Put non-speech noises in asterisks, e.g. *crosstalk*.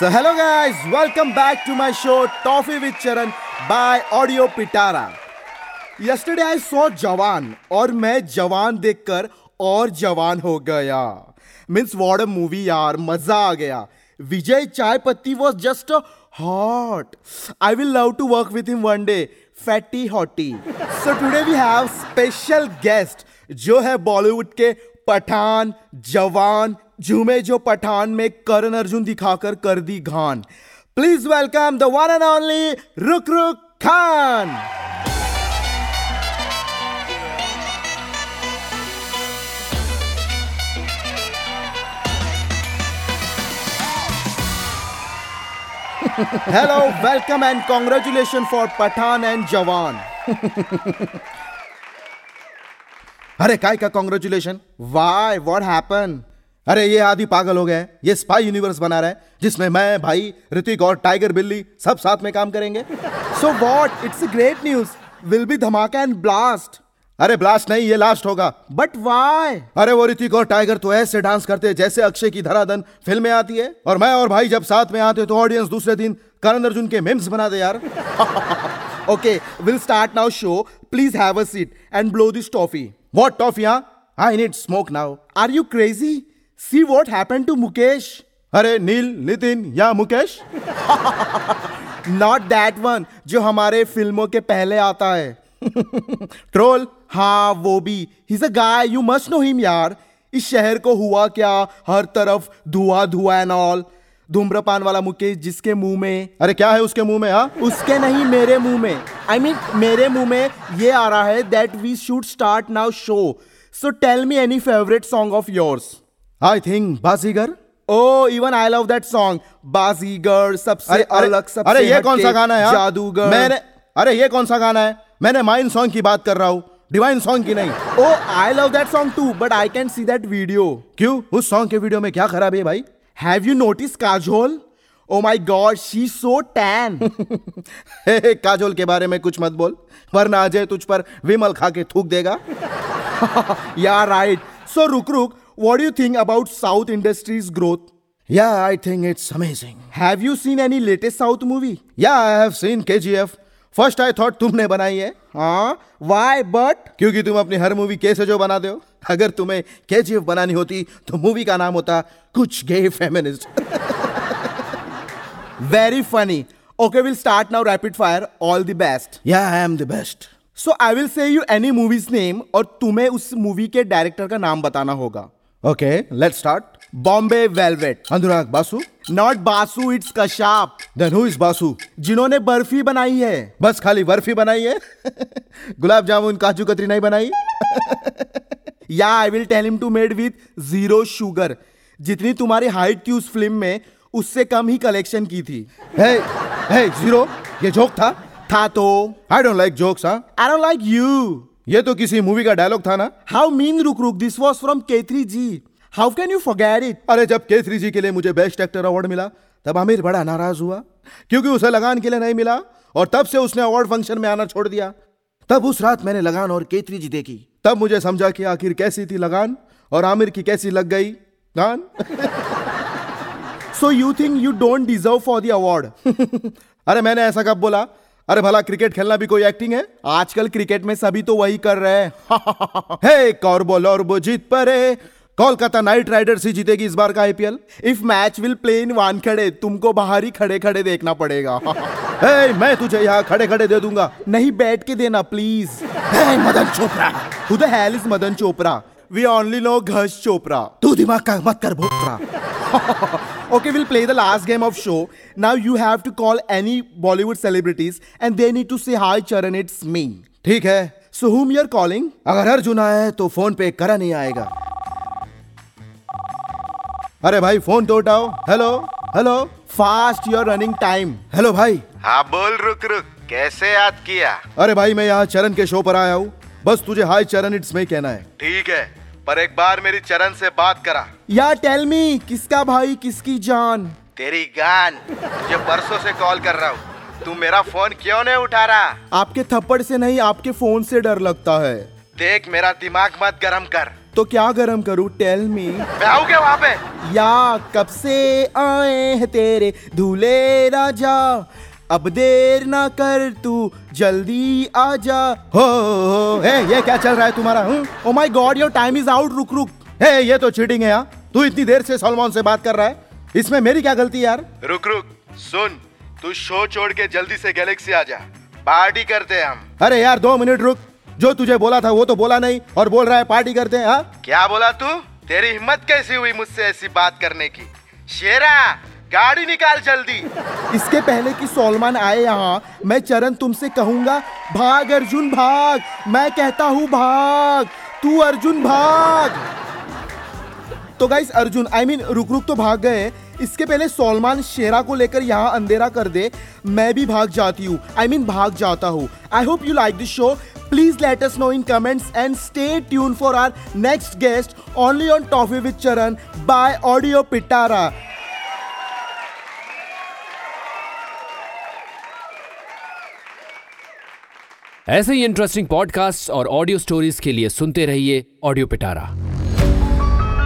So hello guys, welcome back to my show Toffee with Charan by Audio Pitara. Yesterday I saw जवान और मैं जवान देखकर और जवान हो गया। मीन्स वॉट अ मूवी यार मज़ा आ गया। Vijay chai patti was just hot I will love to work with him one day fatty hottie so today we have special guest जो है बॉलीवुड के पठान जवान झूमे जो पठान में करण अर्जुन दिखाकर कर दी घान। Please welcome the one and only रुक रुक Khan hello welcome and congratulation for Pathaan and Jawan अरे, काय का कॉन्ग्रेचुलेशन वाई व्हाट हैपन अरे, ये आदि पागल हो गए, ये स्पाई यूनिवर्स बना रहा है, जिसमें मैं, भाई, ऋतिक और टाइगर बिल्ली सब साथ में काम करेंगे। So what it's great news will be dhamaka and blast अरे ब्लास्ट नहीं, ये लास्ट होगा। बट वाई अरे, वो ऋतिक और टाइगर तो ऐसे डांस करते हैं जैसे अक्षय की धराधन फ़िल्म में आती है। और मैं और भाई जब साथ में आते तो ऑडियंस दूसरे दिन करण अर्जुन के मेम्स बना दे यार। Okay will start now show please have a seat and blow this toffee what toffee I need smoke now are you crazy see what happened to Mukesh अरे नील नितिन या मुकेश? नॉट दैट वन जो हमारे फ़िल्मों के पहले आता है। *laughs* ट्रोल हाँ वो भी। He's a guy you must know him यार। इस शहर को हुआ क्या? हर तरफ़ धुआँ धुआँ एंड ऑल धूम्रपान वाला मुकेश जिसके मुँह में? अरे क्या है उसके मुँह में हाँ? उसके नहीं मेरे मुँह में। आई I मीन mean, मेरे मुँह में ये आ रहा है that we should start now show so tell me any favourite song of yours I think Baazigar oh even I love that song Baazigar सबसे अरे अलग सबसे अरे ये कौन सा गाना है? जादूगर। मैंने अरे ये कौन सा गाना है? मैंने माइन सॉन्ग की बात कर रहा हूँ। डिवाइन सॉन्ग की नहीं। Oh, I love that song too, but I can see that video. क्यों? उस सॉन्ग के वीडियो में क्या खराब है भाई? Have you notice Kajol oh my god she so tan. *laughs* Hey, hey, Kajol के बारे में कुछ मत बोल। वरना अजय तुझ पर विमल खा के थूक देगा। *laughs* *laughs* Yeah, राइट सो रुक Ruk, what do you think about South industry's growth? Yeah I think it's amazing Have you seen any latest South movie? Yeah I have seen KGF first I thought तुमने बनाई है Huh? Why? But क्योंकि तुम अपनी हर movie कैसे जो बना दो अगर तुम्हें केजीएफ बनानी होती तो मूवी का नाम होता कुछ gay feminist very funny. Okay, we'll start now. Rapid fire. All the best. Yeah I am the best So, I will say you any movie's name और तुम्हें उस मूवी के डायरेक्टर का नाम बताना होगा okay let's start Bombay Velvet Anurag Basu not Basu it's Kashyap then who is Basu जिन्होंने बर्फ़ी बनाई है बस खाली बर्फ़ी बनाई है गुलाब जामुन काजू कतरी नहीं बनाई yeah I will tell him to made with zero sugar जितनी तुम्हारी हाइट थी उस फ़िल्म में उससे कम ही कलेक्शन की थी। हे हे ज़ीरो ये जोक था? था तो। आई डोंट लाइक जोक्स हाँ आई डोंट लाइक यू ये तो किसी मूवी का डायलॉग था ना? हाउ मीन रुक रुक this was from केथरी ji how can you forget it अरे जब के थ्री जी के लिए मुझे बेस्ट एक्टर अवार्ड मिला तब आमिर बड़ा नाराज़ हुआ क्योंकि उसे लगान के लिए नहीं मिला और तब से उसने अवार्ड फ़ंक्शन में आना छोड़ दिया। तब उस रात मैंने लगान और केतरी जी देखी। तब मुझे समझा कि आखिर कैसी थी लगान और आमिर की कैसी लग गई। गान? So you think you don't deserve for the award अरे मैंने ऐसा कब बोला? अरे भला क्रिकेट खेलना भी कोई एक्टिंग है? आजकल क्रिकेट में सभी तो वही कर रहे हैं। *laughs* हे कॉर्बोल और वो जीत परे। कोलकाता नाइट राइडर्स ही जीतेगी इस बार का IPL. If match will play in one खड़े, तुमको बाहर ही खड़े खड़े देखना पड़ेगा। *laughs* हे, मैं तुझे यहाँ खड़े खड़े दे दूँगा। नहीं, बैठ के देना please hey, Madan Chopra. Who the hell is Madan Chopra? We only know Ghash Chopra. तू दिमाग का मत कर, भोपड़ा। Okay, we'll play the last game of show. Now you have to call any Bollywood celebrities and they need to say hi Charan, it's me. ठीक है So whom you're calling? अगर अर्जुन आए तो फ़ोन पे करा नहीं आएगा अरे भाई फ़ोन तो उठाओ hello hello Fast, you're running time. Hello भाई हाँ बोल रुक रुक कैसे याद किया अरे भाई मैं यहाँ चरण के शो पर आया हूँ बस तुझे हाय चरण इट्स में कहना है ठीक है पर एक बार मेरी चरण से बात करा Yeah, tell me, किसका भाई किसकी जान? तेरी गान तुझे परसों से कॉल कर रहा हूँ। तू मेरा फ़ोन क्यों नहीं उठा रहा? आपके थप्पड़ से नहीं आपके फ़ोन से डर लगता है। देख मेरा दिमाग मत गरम कर। तो क्या गरम करूँ? टेल मी मैं आऊँ क्या वहाँ पे। या कब से आए हैं तेरे धूले राजा? अब देर ना कर तू जल्दी आजा हो हो हे ये क्या चल रहा है तुम्हारा ओ my god your time is out रुक रुक। हे ये तो चीटिंग है यार तू इतनी देर से सलमान से बात कर रहा है? इसमें मेरी क्या गलती यार? रुक रुक सुन तू शो छोड़ के जल्दी से गैलेक्सी आ जा। पार्टी करते हैं हम। अरे यार दो मिनट रुक। जो तुझे बोला था वो तो बोला नहीं और बोल रहा है पार्टी करते हैं हाँ? क्या बोला तू? तेरी हिम्मत कैसी हुई मुझसे ऐसी बात करने की? शेरा गाड़ी निकाल जल्दी। इसके पहले कि सोलमान आए यहाँ मैं चरण तुमसे कहूँगा भाग अर्जुन भाग। मैं कहता हूँ भाग। तू अर्जुन भाग। तो guys Arjun I I mean mean, रुक रुक तो भाग गए इसके पहले सोलमान शेरा को लेकर यहाँ अंधेरा कर दे। मैं भी भाग जाती हूँ। आई मीन भाग जाता हूँ। I hope you like this show please let us know in comments and stay tuned for our next guest only on Toffee with Charan by Audio Pitara. ऐसे ही इंटरेस्टिंग पॉडकास्ट और audio stories के लिए सुनते रहिए audio पिटारा